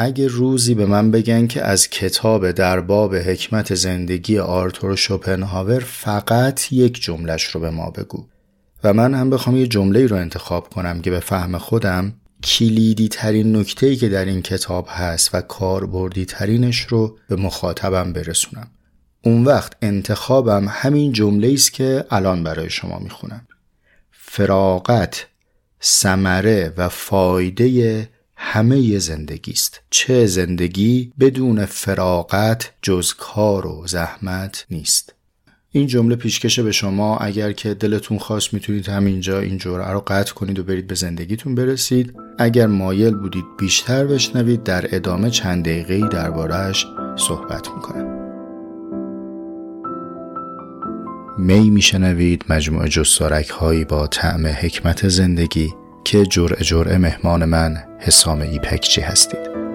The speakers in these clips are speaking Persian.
اگه روزی به من بگن که از کتاب در باب حکمت زندگی آرتور شوپنهاور فقط یک جملش رو به ما بگو. و من هم بخوام یه جمله رو انتخاب کنم که به فهم خودم کلیدی ترین نکته ای که در این کتاب هست و کاربردی ترینش رو به مخاطبم برسونم. اون وقت انتخابم همین جمله است که الان برای شما می‌خونم. فراغت ثمره و فایده همه زندگی است. چه زندگی بدون فراغت جز کار و زحمت نیست. این جمله پیشکشه به شما. اگر که دلتون خواست می‌تونید همینجا این جرعه رو قطع کنید و برید به زندگیتون برسید. اگر مایل بودید بیشتر بشنوید در ادامه چند دقیقه‌ای دربارهش صحبت می‌کنم. می میشنوید مجموعه جستارک هایی با طعم حکمت زندگی. که جرعه جرعه مهمان من حسام ایپکچی هستید.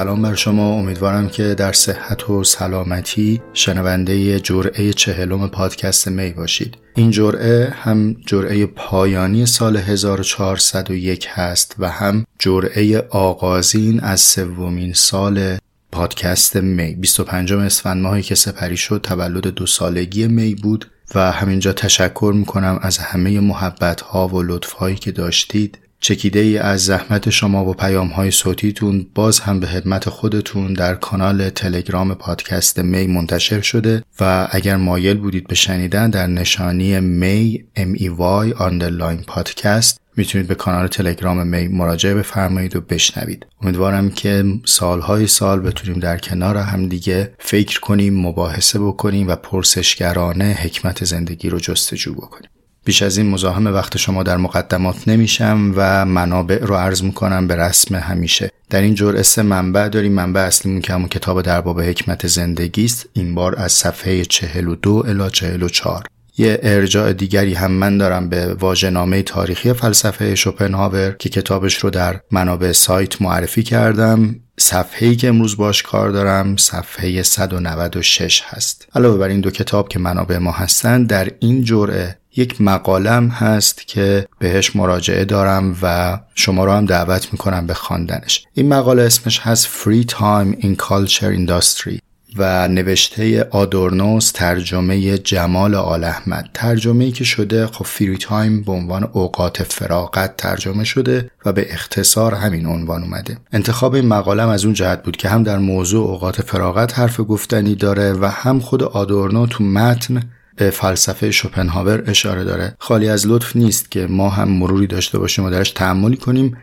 سلام بر شما. امیدوارم که در صحت و سلامتی شنونده جرعه چهلم پادکست می باشید. این جرعه هم جرعه پایانی سال 1401 هست و هم جرعه آغازین از سومین سال پادکست می. 25 اسفند ماهی که سپری شد تولد دو سالگی می بود و همینجا تشکر می‌کنم از همه محبت ها و لطف هایی که داشتید. چکیده ای از زحمت شما و پیام های صوتیتون باز هم به خدمت خودتون در کانال تلگرام پادکست می منتشر شده و اگر مایل بودید به شنیدن در نشانی می M E Y underline podcast می‌تونید به کانال تلگرام می مراجعه بفرمایید و بشنوید. امیدوارم که سالهای سال بتونیم در کنار هم دیگه فکر کنیم مباحثه بکنیم و پرسشگرانه حکمت زندگی رو جستجو بکنیم. بیش از این مزاحم وقت شما در مقدمات نمیشم و منابع رو عرض می‌کنم به رسم همیشه. در این جور سه منبع داریم. منبع اصلیمون که همون کتاب در باب حکمت زندگی است. این بار از صفحه 42 الی 44 یه ارجاع دیگری هم من دارم به واژه‌نامه تاریخی فلسفه شوپنهاور که کتابش رو در منابع سایت معرفی کردم. صفحه‌ای که امروز باش کار دارم صفحه 196 هست. علاوه بر این دو کتاب که منابع ما هستند در این جرعه یک مقالم هست که بهش مراجعه دارم و شما رو هم دعوت می‌کنم به خواندنش. این مقاله اسمش هست Free Time in Culture Industry و نوشته آدورنوس ترجمه جمال آل احمد. ترجمه که شده خب free time به عنوان اوقات فراغت ترجمه شده و به اختصار همین عنوان اومده. انتخاب این مقالم از اون جهت بود که هم در موضوع اوقات فراغت حرف گفتنی داره و هم خود آدورنو تو متن به فلسفه شوپنهاور اشاره داره. خالی از لطف نیست که ما هم مروری داشته باشیم و درش تأملی کنیم.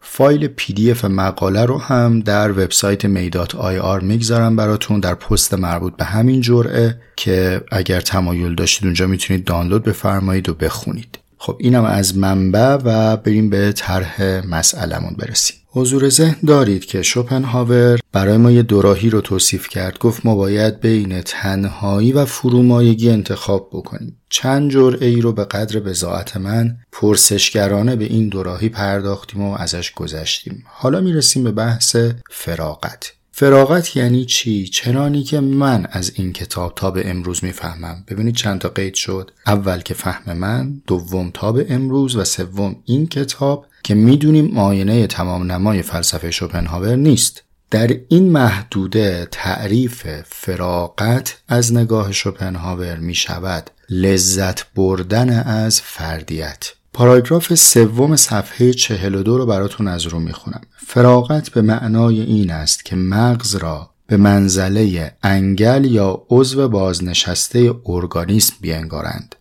فایل PDF مقاله رو هم در وبسایت میدات IR می‌گذارم براتون در پست مربوط به همین جرعه که اگر تمایل داشتید اونجا می‌تونید دانلود بفرمایید و بخونید. خب اینم از منبع و بریم به طرح مسئلمون برسیم. حضور ذهن دارید که شوپنهاور برای ما یه دوراهی رو توصیف کرد. گفت ما باید بین تنهایی و فرومایگی انتخاب بکنیم. چند جرعه ای رو به قدر بزاعت من پرسشگرانه به این دوراهی پرداختیم و ازش گذشتیم. حالا می‌رسیم به بحث فراغت. فراغت یعنی چی؟ چنانی که من از این کتاب تا به امروز می‌فهمم. ببینید چند تا قید شد. اول که فهم من دوم تا به امروز و سوم این کتاب که می‌دونیم معاینه تمام نمای فلسفه شوپنهاور نیست. در این محدوده تعریف فراغت از نگاه شوپنهاور می شود لذت بردن از فردیت. پاراگراف سوم صفحه 42 رو براتون از رو می‌خونم. فراغت به معنای این است که مغز را به منزله انگل یا عضو بازنشسته ارگانیسم بینگارند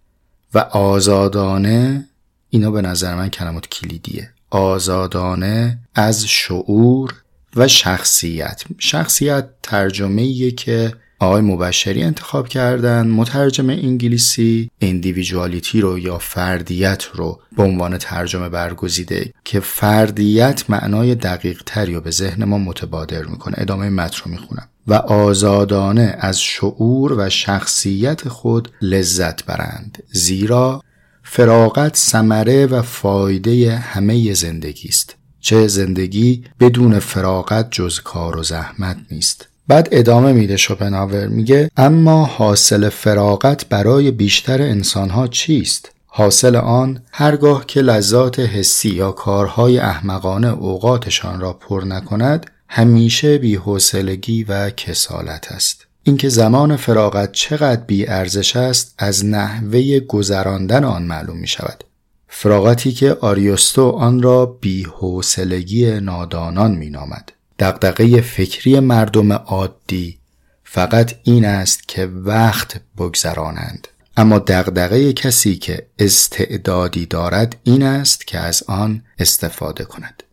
و آزادانه اینا به نظر من کلمات کلیدیه. آزادانه از شعور و شخصیت. شخصیت ترجمه که آقای مبشری انتخاب کردن مترجم انگلیسی individuality رو یا فردیت رو به عنوان ترجمه برگزیده که فردیت معنای دقیق تری و به ذهن ما متبادر می‌کنه. ادامه متن رو می‌خونم. و آزادانه از شعور و شخصیت خود لذت برند زیرا فراغت ثمره و فایده همه زندگی است چه زندگی بدون فراغت جز کار و زحمت نیست. بعد ادامه میده شوپنهاور. میگه اما حاصل فراغت برای بیشتر انسانها چیست؟ حاصل آن هرگاه که لذات حسی یا کارهای احمقانه اوقاتشان را پر نکند همیشه بیحوصلگی و کسالت است. اینکه زمان فراغت چقدر بی ارزش است از نحوه گذراندن آن معلوم می شود فراغتی که آریوستو آن را بیحوصلگی نادانان می نامد دقدقه فکری مردم عادی فقط این است که وقت بگذرانند. اما دقدقه کسی که استعدادی دارد این است که از آن استفاده کند.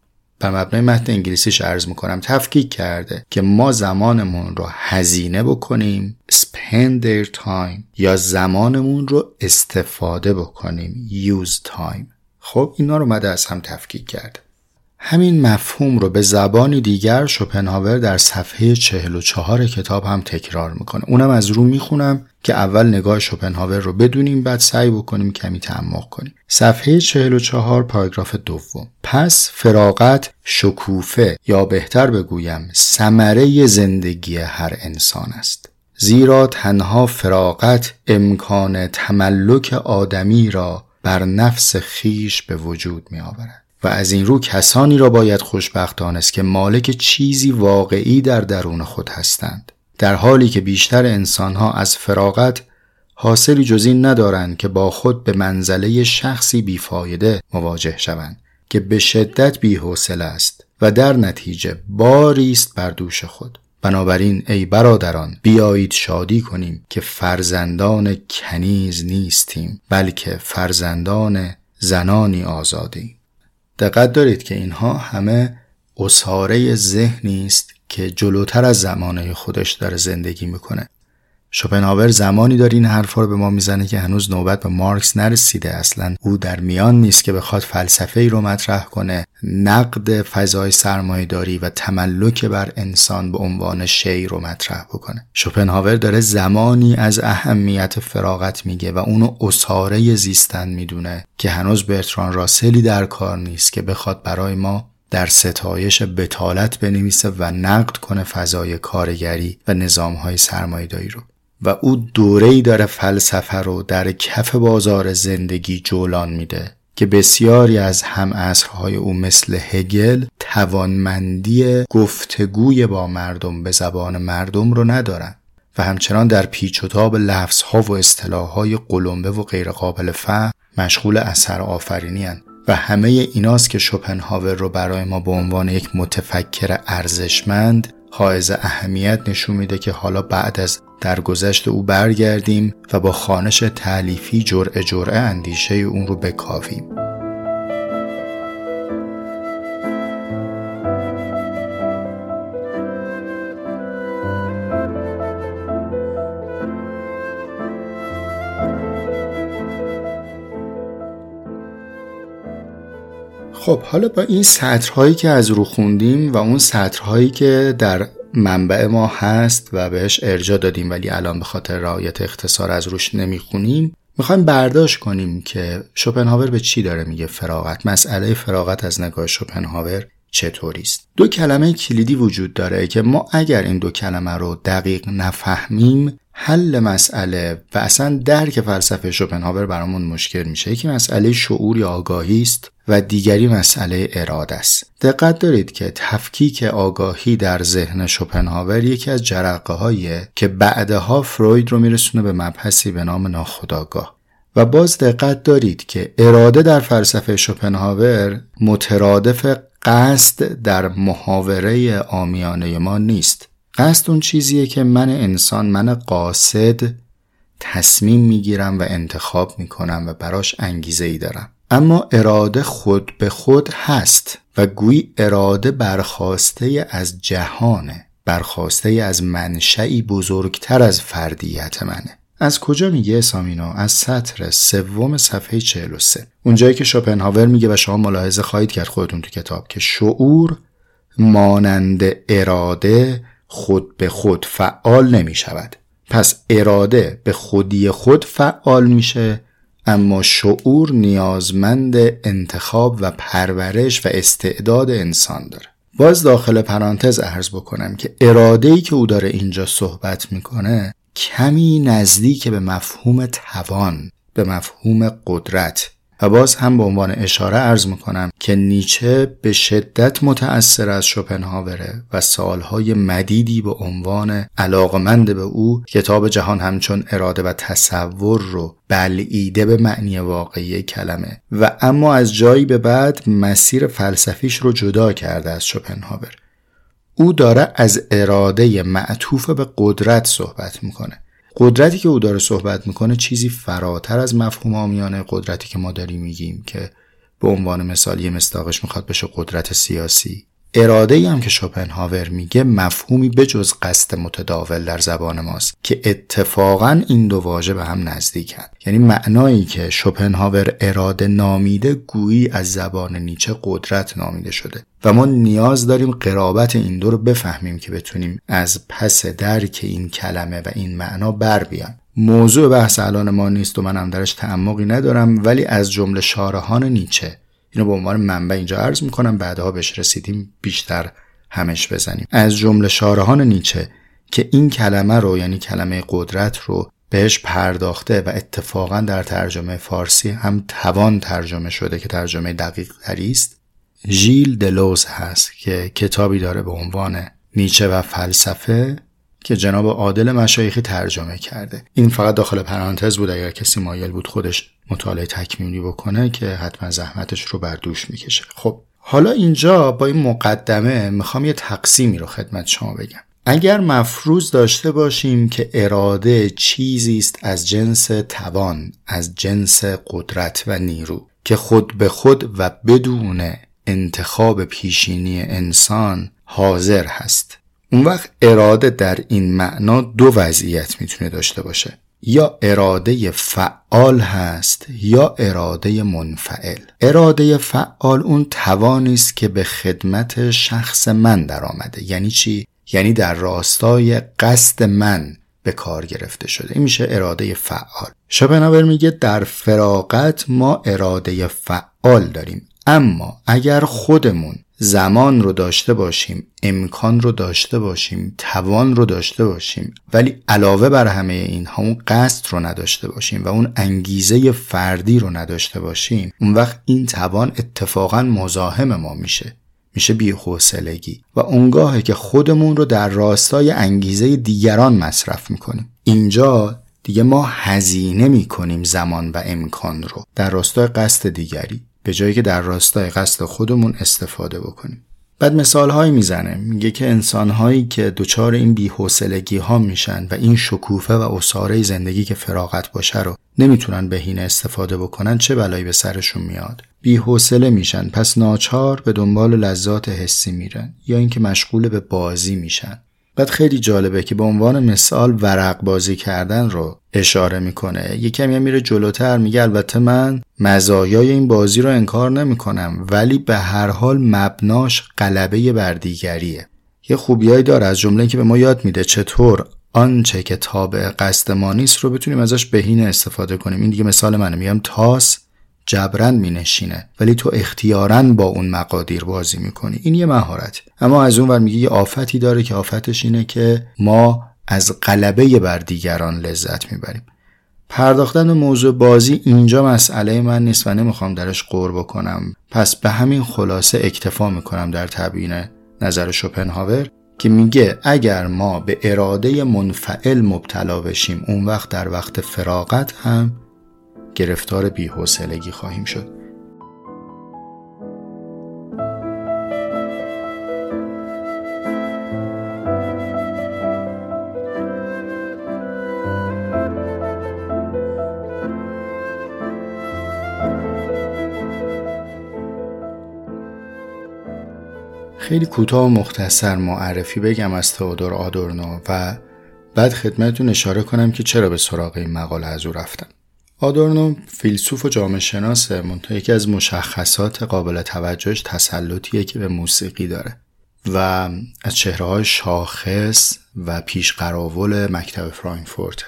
بر مبنای متن انگلیسیش عرض می‌کنم تفکیک کرده که ما زمانمون رو هزینه بکنیم spend their time یا زمانمون رو استفاده بکنیم use time. خب اینا رو مده از هم تفکیک کرده. همین مفهوم رو به زبانی دیگر شوپنهاور در صفحه 44 کتاب هم تکرار می‌کنه. اونم از رو می‌خونم که اول نگاه شوپنهاور رو بدونیم بعد سعی بکنیم کمی تعمق کنیم. صفحه 44 پاراگراف دوم. پس فراغت شکوفه یا بهتر بگویم ثمره زندگی هر انسان است. زیرا تنها فراغت امکان تملک آدمی را بر نفس خیش به وجود می آورد و از این رو کسانی را باید خوشبخت دانست که مالک چیزی واقعی در درون خود هستند. در حالی که بیشتر انسانها از فراغت حاصلی جز این ندارند که با خود به منزله شخصی بیفایده مواجه شوند که به شدت بیحوصله است و در نتیجه باری است بر دوش خود. بنابراین ای برادران بیایید شادی کنیم که فرزندان کنیز نیستیم بلکه فرزندان زنانی آزادیم. دقت دارید که اینها همه اصاره ذهنی است که جلوتر از زمانه خودش داره زندگی می‌کنه. شوپنهاور زمانی داره این حرفا رو به ما می‌زنه که هنوز نوبت به مارکس نرسیده. اصلا او در میان نیست که بخواد فلسفه ای رو مطرح کنه. نقد فضای داری و تملک بر انسان به عنوان شی رو مطرح بکنه. شوپنهاور داره زمانی از اهمیت فراغت میگه و اونو اساره زیستن می‌دونه که هنوز برتران راسلی در کار نیست که بخواد برای ما در ستایش بتالت بنویسه و نقد کنه فضای کارگری و نظامهای سرمایهداری رو. و او دوره‌ای داره فلسفه رو در کف بازار زندگی جولان میده که بسیاری از هم عصرهای او مثل هگل توانمندی گفتگوی با مردم به زبان مردم رو ندارن و همچنان در پیچ و تاب لفظها و اصطلاحهای قلمبه و غیرقابل فهم مشغول اثر آفرینی هن. و همه ایناست که شوپنهاور رو برای ما به عنوان یک متفکر ارزشمند حائز اهمیت نشون میده که حالا بعد از درگذشت او برگردیم و با خانش تعلیفی جرعه جرعه اندیشه اون رو بکاویم. خب حالا با این سطرهایی که از رو خوندیم و اون سطرهایی که در منبع ما هست و بهش ارجا دادیم ولی الان به خاطر رعایت اختصار از روش نمی‌خونیم. می‌خوایم برداشت کنیم که شوپنهاور به چی داره میگه فراغت؟ مسئله فراغت از نگاه شوپنهاور چطوری است دو کلمه کلیدی وجود داره که ما اگر این دو کلمه رو دقیق نفهمیم حل مسئله و اصلا درک فلسفه شوپنهاور برامون مشکل میشه. یکی مسئله شعور یا آگاهی است و دیگری مسئله اراده است. دقت دارید که تفکیک آگاهی در ذهن شوپنهاور یکی از جرقه هاییه که بعدها فروید رو میرسونه به مبحثی به نام ناخودآگاه. و باز دقت دارید که اراده در فلسفه شوپنهاور مترادف قصد در محاوره آمیانه ما نیست. قصد اون چیزیه که من انسان من قاصد تصمیم می‌گیرم و انتخاب می‌کنم و براش انگیزه ای دارم. اما اراده خود به خود هست و گویی اراده برخواسته از جهانه برخواسته از منشعی بزرگتر از فردیت منه. از کجا میگه سامینا از سطر سوم صفحه 43 اونجایی که شوپنهاور میگه و شما ملاحظه خواهید کرد خودتون تو کتاب که شعور مانند اراده خود به خود فعال نمی شود پس اراده به خودی خود فعال میشه اما شعور نیازمند انتخاب و پرورش و استعداد انسان داره. باز داخل پرانتز ارز بکنم که اراده ای که او داره اینجا صحبت می‌کنه کمی نزدیک به مفهوم توان به مفهوم قدرت. و باز هم به عنوان اشاره ارز می‌کنم که نیچه به شدت متأثر از شوپنهاوره و سالهای مدیدی به عنوان علاقمند به او کتاب جهان همچون اراده و تصور رو بلعیده به معنی واقعی کلمه. و اما از جایی به بعد مسیر فلسفیش رو جدا کرده از شوپنهاور. او داره از اراده معطوف به قدرت صحبت می‌کنه. قدرتی که او داره صحبت می‌کنه چیزی فراتر از مفهوم آمیانه قدرتی که ما داریم میگیم که به عنوان مثال یه مستاقش می‌خواد بشه قدرت سیاسی. اراده ای هم که شوپنهاور میگه مفهومی به جز قصد متداول در زبان ماست که اتفاقا این دو واژه به هم نزدیکن یعنی معنایی که شوپنهاور اراده نامیده گویی از زبان نیچه قدرت نامیده شده. و ما نیاز داریم قرابت این دو رو بفهمیم که بتونیم از پس درک این کلمه و این معنا بر بیان موضوع بحث الان ما نیست و منم درش تعمقی ندارم ولی از جمله شارهان نیچه اینو به عنوان منبع اینجا عرض می‌کنم. بعدها بهش رسیدیم بیشتر همش بزنیم. از جمله شارهان نیچه که این کلمه رو یعنی کلمه قدرت رو بهش پرداخته و اتفاقا در ترجمه فارسی هم توان ترجمه شده که ترجمه دقیق است. ژیل دلوز هست که کتابی داره به عنوان نیچه و فلسفه که جناب عادل مشایخی ترجمه کرده. این فقط داخل پرانتز بود. اگر کسی مایل بود خودش مطالعه تکمیلی بکنه که حتما زحمتش رو بر دوش می‌کشه. خب حالا اینجا با این مقدمه می‌خوام یه تقسیمی رو خدمت شما بگم. اگر مفروض داشته باشیم که اراده چیزی است از جنس توان از جنس قدرت و نیرو که خود به خود و بدون انتخاب پیشینی انسان حاضر هست اون وقت اراده در این معنا دو وضعیت می‌تونه داشته باشه. یا اراده فعال هست یا اراده منفعل. اراده فعال اون توانی است که به خدمت شخص من در آمده یعنی چی؟ یعنی در راستای قصد من به کار گرفته شده. این میشه اراده فعال. شوپنهاور میگه در فراغت ما اراده فعال داریم. اما اگر خودمون زمان رو داشته باشیم امکان رو داشته باشیم توان رو داشته باشیم ولی علاوه بر همه اینها اون قصد رو نداشته باشیم و اون انگیزه فردی رو نداشته باشیم اون وقت این توان اتفاقا مزاحم ما میشه میشه بیحوصلگی و اونگاهه که خودمون رو در راستای انگیزه دیگران مصرف می‌کنیم. اینجا دیگه ما هزینه می‌کنیم زمان و امکان رو در راستای قصد دیگری. به جایی که در راستای قصد خودمون استفاده بکنیم. بعد مثال هایی می‌زنه. میگه که انسان هایی که دچار این بیحوصلگی ها میشن و این شکوفه و اساره زندگی که فراغت باشه رو نمی‌تونن بهینه استفاده بکنن چه بلایی به سرشون میاد؟ بیحوصله میشن. پس ناچار به دنبال لذات حسی میرن یا اینکه مشغول به بازی میشن. بعد خیلی جالبه که به عنوان مثال ورق بازی کردن رو اشاره می‌کنه. یه کمی میره جلوتر میگه البته من مزایای این بازی رو انکار نمی‌کنم ولی به هر حال مبناش قلبه بر دیگریه یه خوبیایی داره از جمله که به ما یاد میده چطور آنچه که تابع قصد ما نیست رو بتونیم ازش بهینه استفاده کنیم. این دیگه مثال منه. میگم تاس جبران می نشینه ولی تو اختیارا با اون مقادیر بازی می‌کنی این یه مهارت. اما از اون ور میگه یه آفتی داره که آفتش اینه که ما از غلبه بر دیگران لذت می‌بریم پرداختن به موضوع بازی اینجا مسئله من نیست و نمی‌خوام درش قور بکنم. پس به همین خلاصه اکتفا می‌کنم در تبیین نظر شوپنهاور که میگه اگر ما به اراده منفعل مبتلا بشیم اون وقت در وقت فراغت هم گرفتار بیحوصلگی خواهیم شد. خیلی کوتاه و مختصر معرفی بگم از تئودور آدورنو و بعد خدمتتون اشاره کنم که چرا به سراغ این مقاله از او رفتم. آدورنو فیلسوف و جامعه شناسه منتها یکی از مشخصات قابل توجهش تسلطیه که به موسیقی داره و از چهره شاخص و پیش قراول مکتب فرانکفورت.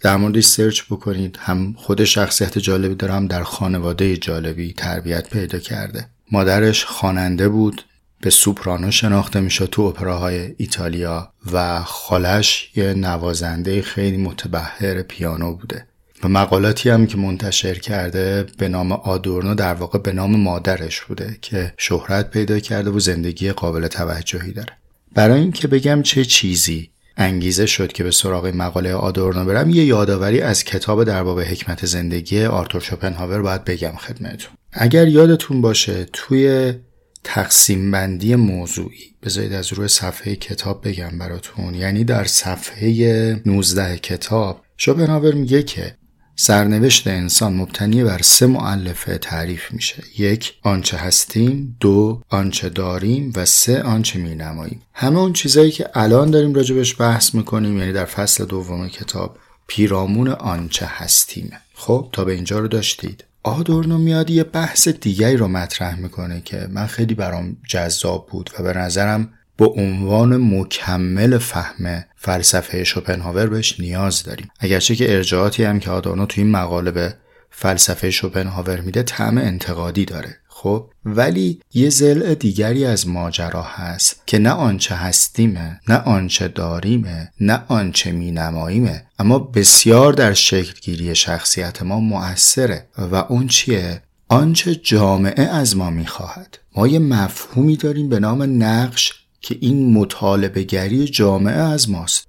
در موردش سرچ بکنید هم خود شخصیت جالبی داره هم در خانواده جالبی تربیت پیدا کرده. مادرش خواننده بود به سوپرانو شناخته می‌شد تو اپراهای ایتالیا و خالش یه نوازنده خیلی متبهر پیانو بوده. و مقالاتی هم که منتشر کرده به نام آدورنو در واقع به نام مادرش بوده که شهرت پیدا کرده و زندگی قابل توجهی داره. برای اینکه بگم چه چیزی انگیزه شد که به سراغ مقاله آدورنو برم یه یادآوری از کتاب در باب حکمت زندگی آرتور شوپنهاور باید بگم خدمتتون. اگر یادتون باشه توی تقسیم بندی موضوعی بذارید از روی صفحه کتاب بگم براتون. یعنی در صفحه 19 کتاب شوپنهاور میگه که سرنوشت انسان مبتنی بر سه معلفه تعریف میشه. یک آنچه هستیم. دو آنچه داریم. و سه آنچه مینماییم. همه اون چیزایی که الان داریم راجبش بحث می‌کنیم یعنی در فصل دوم کتاب پیرامون آنچه هستیمه. خب تا به اینجا رو داشتید. آدورنو میاد یه بحث دیگری رو مطرح می‌کنه که من خیلی برام جذاب بود و به نظرم به عنوان مکمل فهم فلسفه شوپنهاور بهش نیاز داریم. اگرچه که ارجاعاتی هم که آدورنو توی این مقاله به فلسفه شوپنهاور میده طعم انتقادی داره. خب؟ ولی یه زل دیگری از ماجرا هست که نه آنچه هستیمه نه آنچه داریمه نه آنچه مینماییمه اما بسیار در شکلگیری شخصیت ما مؤثره. و اون چیه؟ آنچه جامعه از ما می‌خواهد. ما یه مفهومی داریم به نام نقش که این مطالبه گری جامعه از ماست.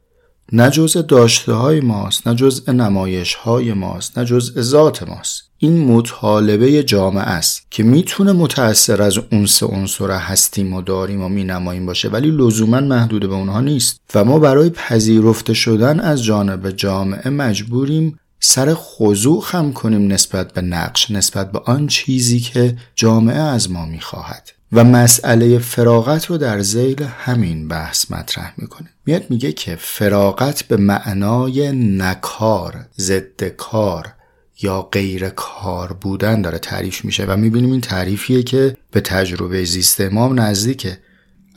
نه جزء داشته های ماست نه جزء نمایش های ماست نه جزء ذات ماست. این مطالبه جامعه است که می‌تونه متأثر از اون سه عنصر هستیم و داریم و مینماییم باشه ولی لزوما محدود به اونها نیست. و ما برای پذیرفته شدن از جانب جامعه مجبوریم سر خضوع خم کنیم نسبت به نقش نسبت به آن چیزی که جامعه از ما می‌خواهد. و مسئله فراغت رو در زیل همین بحث مطرح می‌کنه. میاد میگه که فراغت به معنای نکار ضد کار یا غیر کار بودن داره تعریف میشه و می‌بینیم این تعریفیه که به تجربه زیست امام نزدیکه.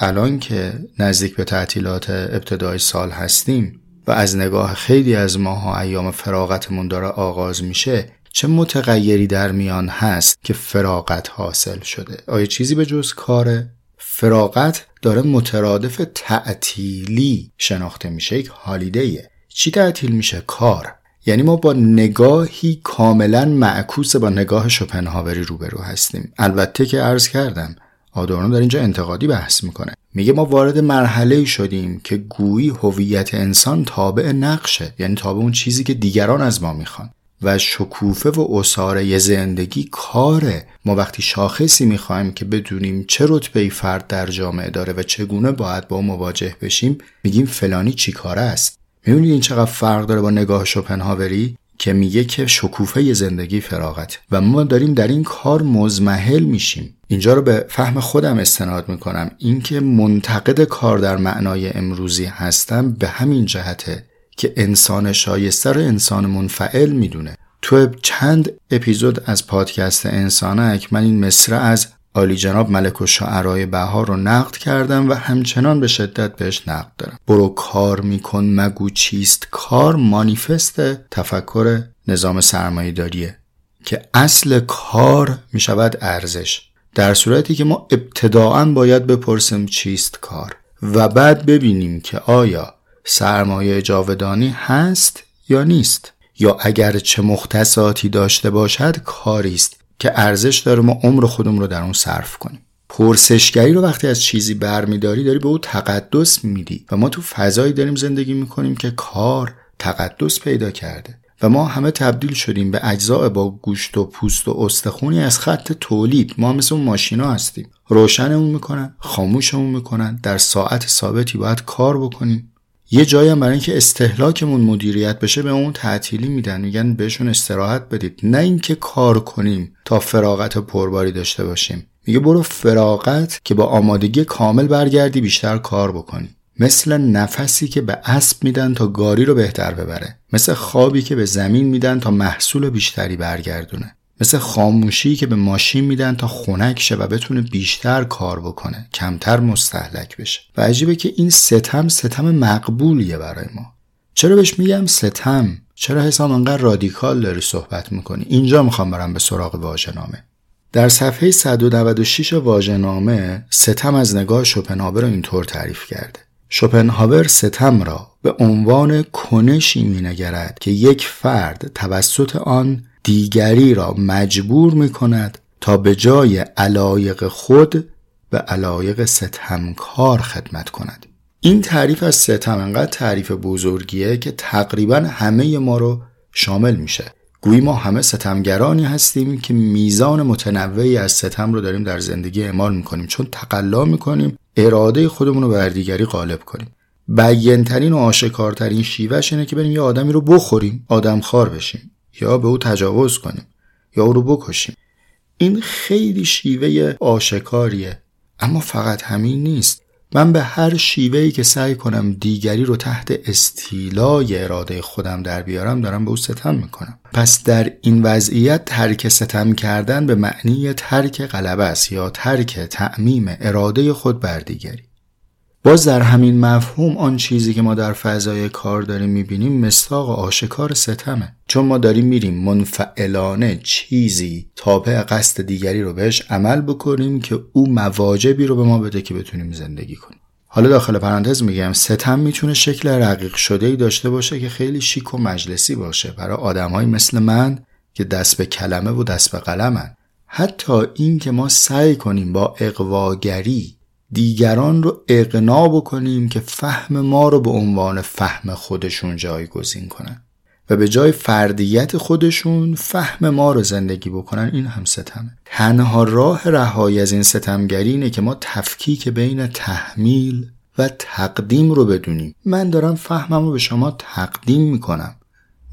الان که نزدیک به تعطیلات ابتدای سال هستیم و از نگاه خیلی از ماها ایام فراغتمون داره آغاز میشه چه متغیری در میان هست که فراغت حاصل شده؟ آیا چیزی به جز کاره فراغت داره مترادف تعطیلی شناخته میشه؟ یک هالیدیه. چی تعطیل میشه؟ کار. یعنی ما با نگاهی کاملا معکوس با نگاه شپنهاوری روبرو هستیم. البته که عرض کردم آدورنو در اینجا انتقادی بحث می‌کنه. میگه ما وارد مرحله شدیم که گویی هویت انسان تابع نقشه. یعنی تابع اون چیزی که دیگران از ما می‌خوان. و شکوفه و اصاره زندگی کاره. ما وقتی شاخصی می‌خوایم که بدونیم چه رتبه فرد در جامعه داره و چگونه باید با مواجه بشیم میگیم فلانی چی کاره است؟ می‌بینید این چقدر فرق داره با نگاه شوپنهاوری که میگه که شکوفه زندگی فراغت و ما داریم در این کار مزمحل میشیم. اینجا رو به فهم خودم استناد می‌کنم. اینکه منتقد کار در معنای امروزی هستم به همین جهته که انسان شایسته رو انسان منفعل می‌دونه. تو چند اپیزود از پادکست انسانک من این مصره از عالی جناب ملک و شعرهای بهار رو نقد کردم و همچنان به شدت بهش نقد دارم. برو کار میکن مگو چیست. کار مانیفست تفکر نظام سرمایه داریه که اصل کار می‌شود ارزش. در صورتی که ما ابتداعا باید بپرسیم چیست کار و بعد ببینیم که آیا سرمایه جاودانی هست یا نیست؟ یا اگر چه مختصاتی داشته باشد کاری است که ارزش داره ما عمر خودمون رو در اون صرف کنیم. پرسشگری رو وقتی از چیزی برمیداری داری به او تقدس میدی و ما تو فضایی داریم زندگی می‌کنیم که کار تقدس پیدا کرده و ما همه تبدیل شدیم به اجزاء با گوشت و پوست و استخونی از خط تولید. ما مثل اون ماشینا هستیم. روشنمون می‌کنن خاموشمون می‌کنن. در ساعت ثابتی باید کار بکنیم. یه جایی هم برای اینکه استهلاکمون مدیریت بشه به اون تعطیلی میدن. میگن بهشون استراحت بدید. نه اینکه کار کنیم تا فراغت پرباری داشته باشیم. میگه برو فراغت که با آمادگی کامل برگردی بیشتر کار بکنی. مثل نفسی که به اسب میدن تا گاری رو بهتر ببره. مثل خوابی که به زمین میدن تا محصول بیشتری برگردونه. مثل خاموشی که به ماشین میدن تا خنک شه و بتونه بیشتر کار بکنه کمتر مستحلک بشه. و عجیبه که این ستم ستم مقبولیه برای ما. چرا بهش میگم ستم؟ چرا حسام انقدر رادیکال داری صحبت می‌کنی؟ اینجا می‌خوام برم به سراغ واژه‌نامه. در صفحه 196 واژه‌نامه ستم از نگاه شوپنهاور رو اینطور تعریف کرده. شوپنهاور ستم را به عنوان کنشی مینگرد که یک فرد توسط آن دیگری را مجبور می کند تا به جای علایق خود به علایق ستمکار خدمت کند. این تعریف از ستم انقدر تعریف بزرگیه که تقریبا همه ما رو شامل میشه. گویی ما همه ستمگرانی هستیم که میزان متنوعی از ستم رو داریم در زندگی اعمال می‌کنیم. چون تقلا می‌کنیم اراده خودمون رو بر دیگری غالب کنیم. بیانترین و آشکارترین شیوهش اینه که بریم یه آدمی رو بخوریم آدم خار بشیم. یا به او تجاوز کنیم یا او رو بکشیم. این خیلی شیوه آشکاریه اما فقط همین نیست. من به هر شیوهی که سعی کنم دیگری رو تحت استیلای اراده خودم در بیارم دارم به او ستم می‌کنم. پس در این وضعیت ترک ستم کردن به معنی ترک غلبه است یا ترک تعمیم اراده خود بر دیگری. باز در همین مفهوم آن چیزی که ما در فضای کار داریم می‌بینیم مستاق آشکار ستمه. چون ما داریم میریم منفعلانه چیزی تابع قصد دیگری رو بهش عمل بکنیم که او مواجبی رو به ما بده که بتونیم زندگی کنیم. حالا داخل پرانتز میگم ستم می‌تونه شکل رقیق شده ای داشته باشه که خیلی شیک و مجلسی باشه برای آدمهایی مثل من که دست به کلمه و دست به قلمن. حتی این که ما سعی کنیم با اقواگری دیگران رو اقنا بکنیم که فهم ما رو به عنوان فهم خودشون جایگزین کنن. و به جای فردیت خودشون فهم ما رو زندگی بکنن. این هم ستمه. تنها راه رهایی از این ستمگری اینه که ما تفکیک بین تحمیل و تقدیم رو بدونیم. من دارم فهمم رو به شما تقدیم می‌کنم.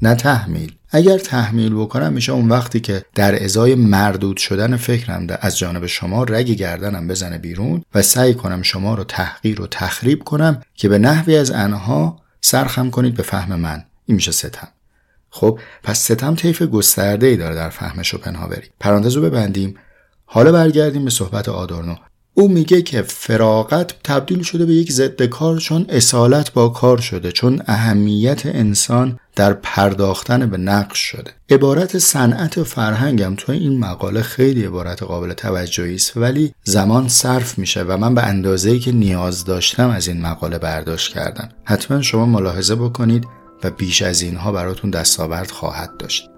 نه تحمیل. اگر تحمیل بکنم میشه اون وقتی که در ازای مردود شدن فکرم از جانب شما رگ گردنم بزنه بیرون و سعی کنم شما رو تحقیر و تخریب کنم که به نحوی از انها سرخم کنید به فهم من. این میشه ستم. خب پس ستم طیف گسترده ای داره در فهم شوپنهاوری. پرانتز رو ببندیم. حالا برگردیم به صحبت آدورنو. او میگه که فراغت تبدیل شده به یک ضد کار چون اصالت با کار شده چون اهمیت انسان در پرداختن به نقش شده. عبارت صنعت و فرهنگم تو این مقاله خیلی عبارت قابل توجهی است ولی زمان صرف میشه و من به اندازه‌ای که نیاز داشتم از این مقاله برداشت کردم حتما شما ملاحظه بکنید و بیش از اینها براتون دستاورد خواهد داشت.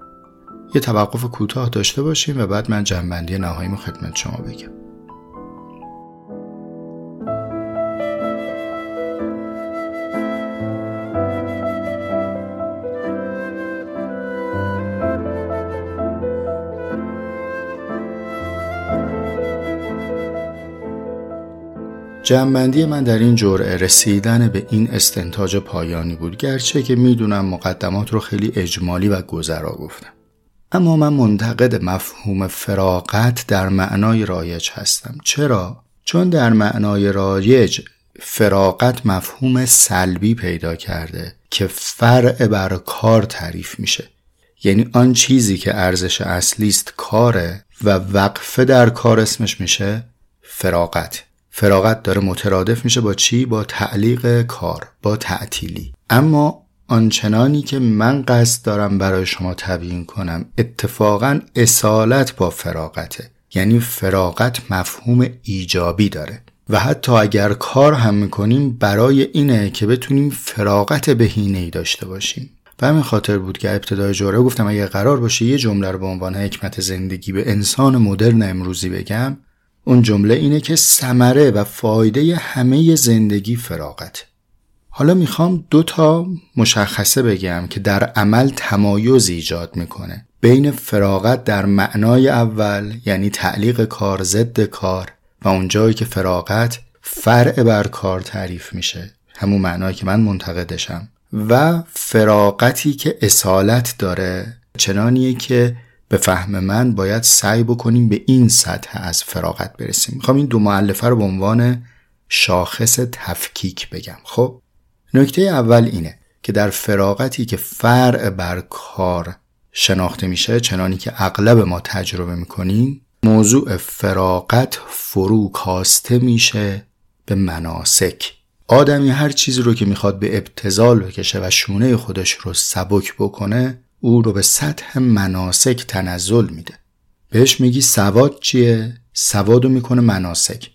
یه توقف کوتاه داشته باشیم و بعد من جنبندی نهاییمو خدمت شما بگم. جمعبندی من در این جرعه رسیدن به این استنتاج پایانی بود گرچه که می‌دونم مقدمات رو خیلی اجمالی و گذرا گفتم. اما من منتقد مفهوم فراقت در معنای رایج هستم. چرا؟ چون در معنای رایج فراقت مفهوم سلبی پیدا کرده که فرع بر کار تعریف میشه. یعنی آن چیزی که ارزش اصلی است کاره و وقفه در کار اسمش میشه فراقت فراغت داره مترادف میشه با چی؟ با تعلیق کار با تعطیلی. اما آنچنانی که من قصد دارم برای شما تبیین کنم اتفاقا اصالت با فراغته. یعنی فراغت مفهوم ایجابی داره. و حتی اگر کار هم می‌کنیم برای اینه که بتونیم فراغت بهینه ای داشته باشیم. به همین خاطر بود که ابتدای جوره گفتم اگر قرار باشه یه جمله رو به عنوان حکمت زندگی به انسان مدرن امروزی بگم اون جمله اینه که ثمره و فایده همه زندگی فراغت. حالا می‌خوام دو تا مشخصه بگم که در عمل تمایز ایجاد می‌کنه. بین فراغت در معنای اول یعنی تعلیق کار ضد کار و اون جایی که فراغت فرع بر کار تعریف میشه. همون معنایی که من منتقدشم. و فراغتی که اصالت داره چنانیه که به فهم من باید سعی بکنیم به این سطح از فراغت برسیم. می‌خوام این دو معلفه رو به عنوان شاخص تفکیک بگم. خب نکته اول اینه که در فراغتی که فرع بر کار شناخته میشه چنانی که اغلب ما تجربه می‌کنیم موضوع فراغت فرو کاسته میشه به مناسک. آدمی هر چیزی رو که می‌خواد به ابتزال بکشه و شونه خودش رو سبک بکنه او رو به سطح مناسک تنزل میده. بهش میگی سواد چیه؟ سوادو می‌کنه مناسک.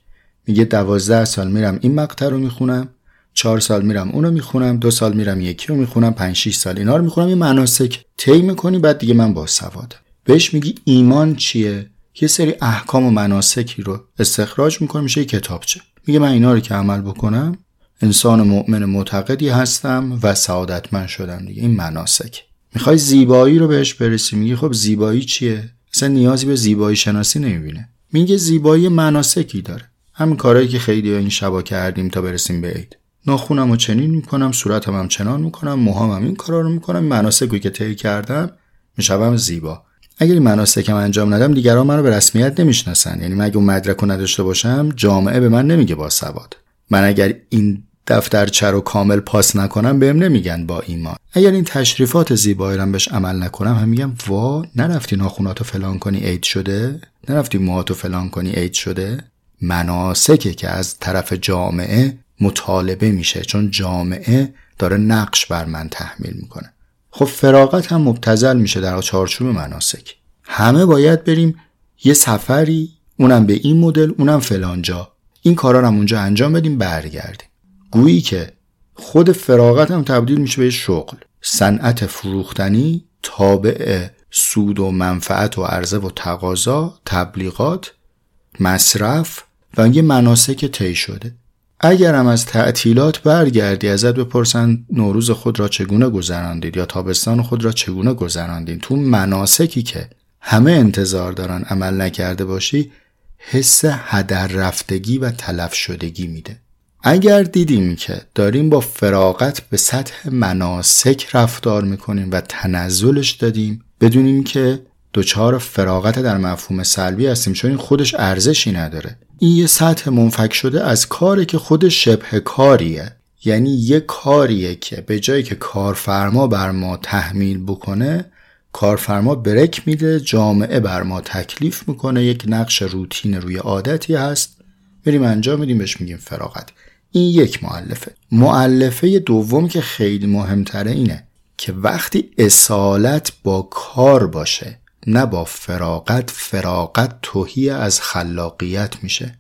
میگه دوازده سال میرم این مقطع رو می‌خونم چهار سال میرم اونو می‌خونم دو سال میرم یکی رو می‌خونم پنج شیش سال اینا رو می‌خونم این مناسک طی می‌کنی بعد دیگه من با سوادم بهش میگی ایمان چیه؟ یه سری احکام و مناسکی رو استخراج می‌کنه میشه یه کتابچه. میگه من اینا رو که عمل بکنم انسان مؤمن معتقدی هستم و سعادتمند شدم دیگه. این مناسک. می‌خوای زیبایی رو بهش برسی؟ میگه خب زیبایی چیه؟ اصلا نیازی به زیبایی شناسی نمی‌بینه. میگه زیبایی مناسکی داره. همین کارهایی که خیلی این شبا کردیم تا برسیم به عید. ناخونم رو چنین می‌کنم صورتم هم چنان می‌کنم موهام هم این کارا رو می‌کنم مناسکی که طی کردم می‌شوم زیبا. اگر این مناسکم انجام ندم دیگران من رو به رسمیت نمی‌شناسن. یعنی من اگه اون مدرک رو نداشته باشم جامعه به من نمیگه با سواد. من اگر این دفترچه رو کامل پاس نکنم بهم نمیگن با ایمان. اگر این تشریفات زیبایی رو بهش عمل نکنم هم میگم وا نرفتی ناخوناتو فلان کنی عید شده؟ نرفتی موهاتو فلان کنی عید شده؟ مناسکه که از طرف جامعه مطالبه میشه چون جامعه داره نقش بر من تحمیل می‌کنه. خب فراغت هم مبتزل میشه در چارچوب مناسک. همه باید بریم یه سفری اونم به این مدل اونم فلانجا این کارا رو اونجا انجام بدیم برگردیم. گویی که خود فراغت هم تبدیل میشه به شغل. صنعت فروختنی تابع سود و منفعت و عرضه و تقاضا تبلیغات مصرف و یه مناسک طی شده. اگرم از تعطیلات برگردی ازت بپرسن نوروز خود را چگونه گذراندید یا تابستان خود را چگونه گذراندید تو مناسکی که همه انتظار دارن عمل نکرده باشی حس هدر رفتگی و تلف شدگی میده. اگر دیدیم که داریم با فراغت به سطح مناسک رفتار می‌کنیم و تنزلش دادیم بدونیم که دچار فراغت در مفهوم سلبی هستیم چون این خودش ارزشی نداره. این یه سطح منفک شده از کاری که خودش شبه کاریه. یعنی یه کاریه که به جایی که کارفرما بر ما تحمیل بکنه کارفرما برک میده جامعه بر ما تکلیف می‌کنه یک نقش روتین روی عادتی هست. بریم انجام میدیم بهش میگیم فراغت. این یک معلفه معلفه دوم که خیلی مهمتره اینه که وقتی اصالت با کار باشه نه با فراغت فراغت توهی از خلاقیت میشه.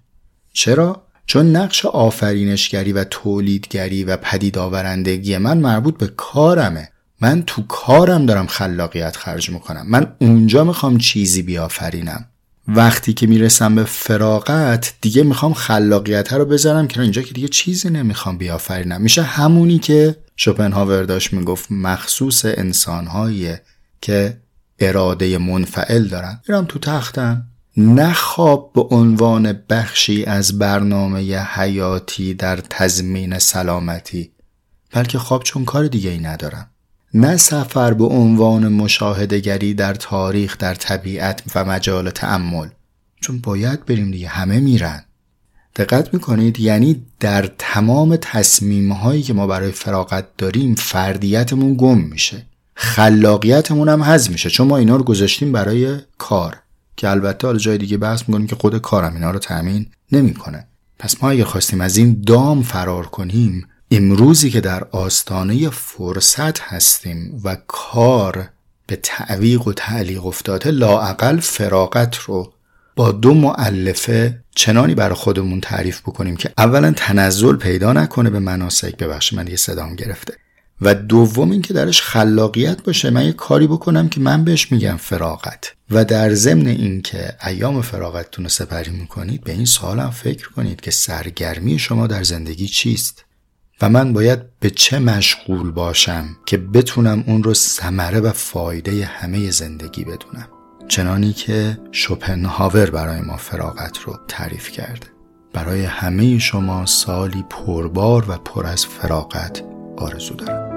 چرا؟ چون نقش آفرینشگری و تولیدگری و پدید آورندگی من مربوط به کارمه. من تو کارم دارم خلاقیت خرج می‌کنم. من اونجا می‌خوام چیزی بیافرینم. وقتی که می‌رسم به فراغت دیگه می‌خوام خلاقیت رو بذارم که اینجا که دیگه چیزی نمی‌خوام بیافرینم. میشه همونی که شوپنهاور داشت می‌گفت مخصوص انسانهاییه که اراده منفعل دارن میرم تو تختم نه خواب به عنوان بخشی از برنامه حیاتی در تضمین سلامتی بلکه خواب چون کار دیگه ای ندارم نه سفر به عنوان مشاهدگری در تاریخ در طبیعت و مجال تعمل چون باید بریم دیگه همه میرن. دقت می‌کنید یعنی در تمام تصمیم هایی که ما برای فراغت داریم فردیتمون گم میشه. خلاقیتمون هم حذف میشه چون ما اینا رو گذاشتیم برای کار. که البته حالا جای دیگه بحث می‌کنیم که خود کارم اینا رو تامین نمی‌کنه. پس ما اگه خواستیم از این دام فرار کنیم امروزی که در آستانه فرصت هستیم و کار به تعویق و تعلیق افتاده لاعقل فراغت رو با دو معلفه چنانی برای خودمون تعریف بکنیم که اولا تنزل پیدا نکنه به مناسک ببخش من یه صدام گرفته. و دوم اینکه درش خلاقیت باشه من یه کاری بکنم که من بهش میگم فراغت. و در ضمن اینکه ایام فراغتتون رو سپری می‌کنید به این سوال هم فکر کنید که سرگرمی شما در زندگی چیست؟ و من باید به چه مشغول باشم که بتونم اون رو ثمره و فایده همه زندگی بدونم. چنانی که شوپنهاور برای ما فراغت رو تعریف کرده. برای همه شما سالی پربار و پر از فراغت آرزو دارم.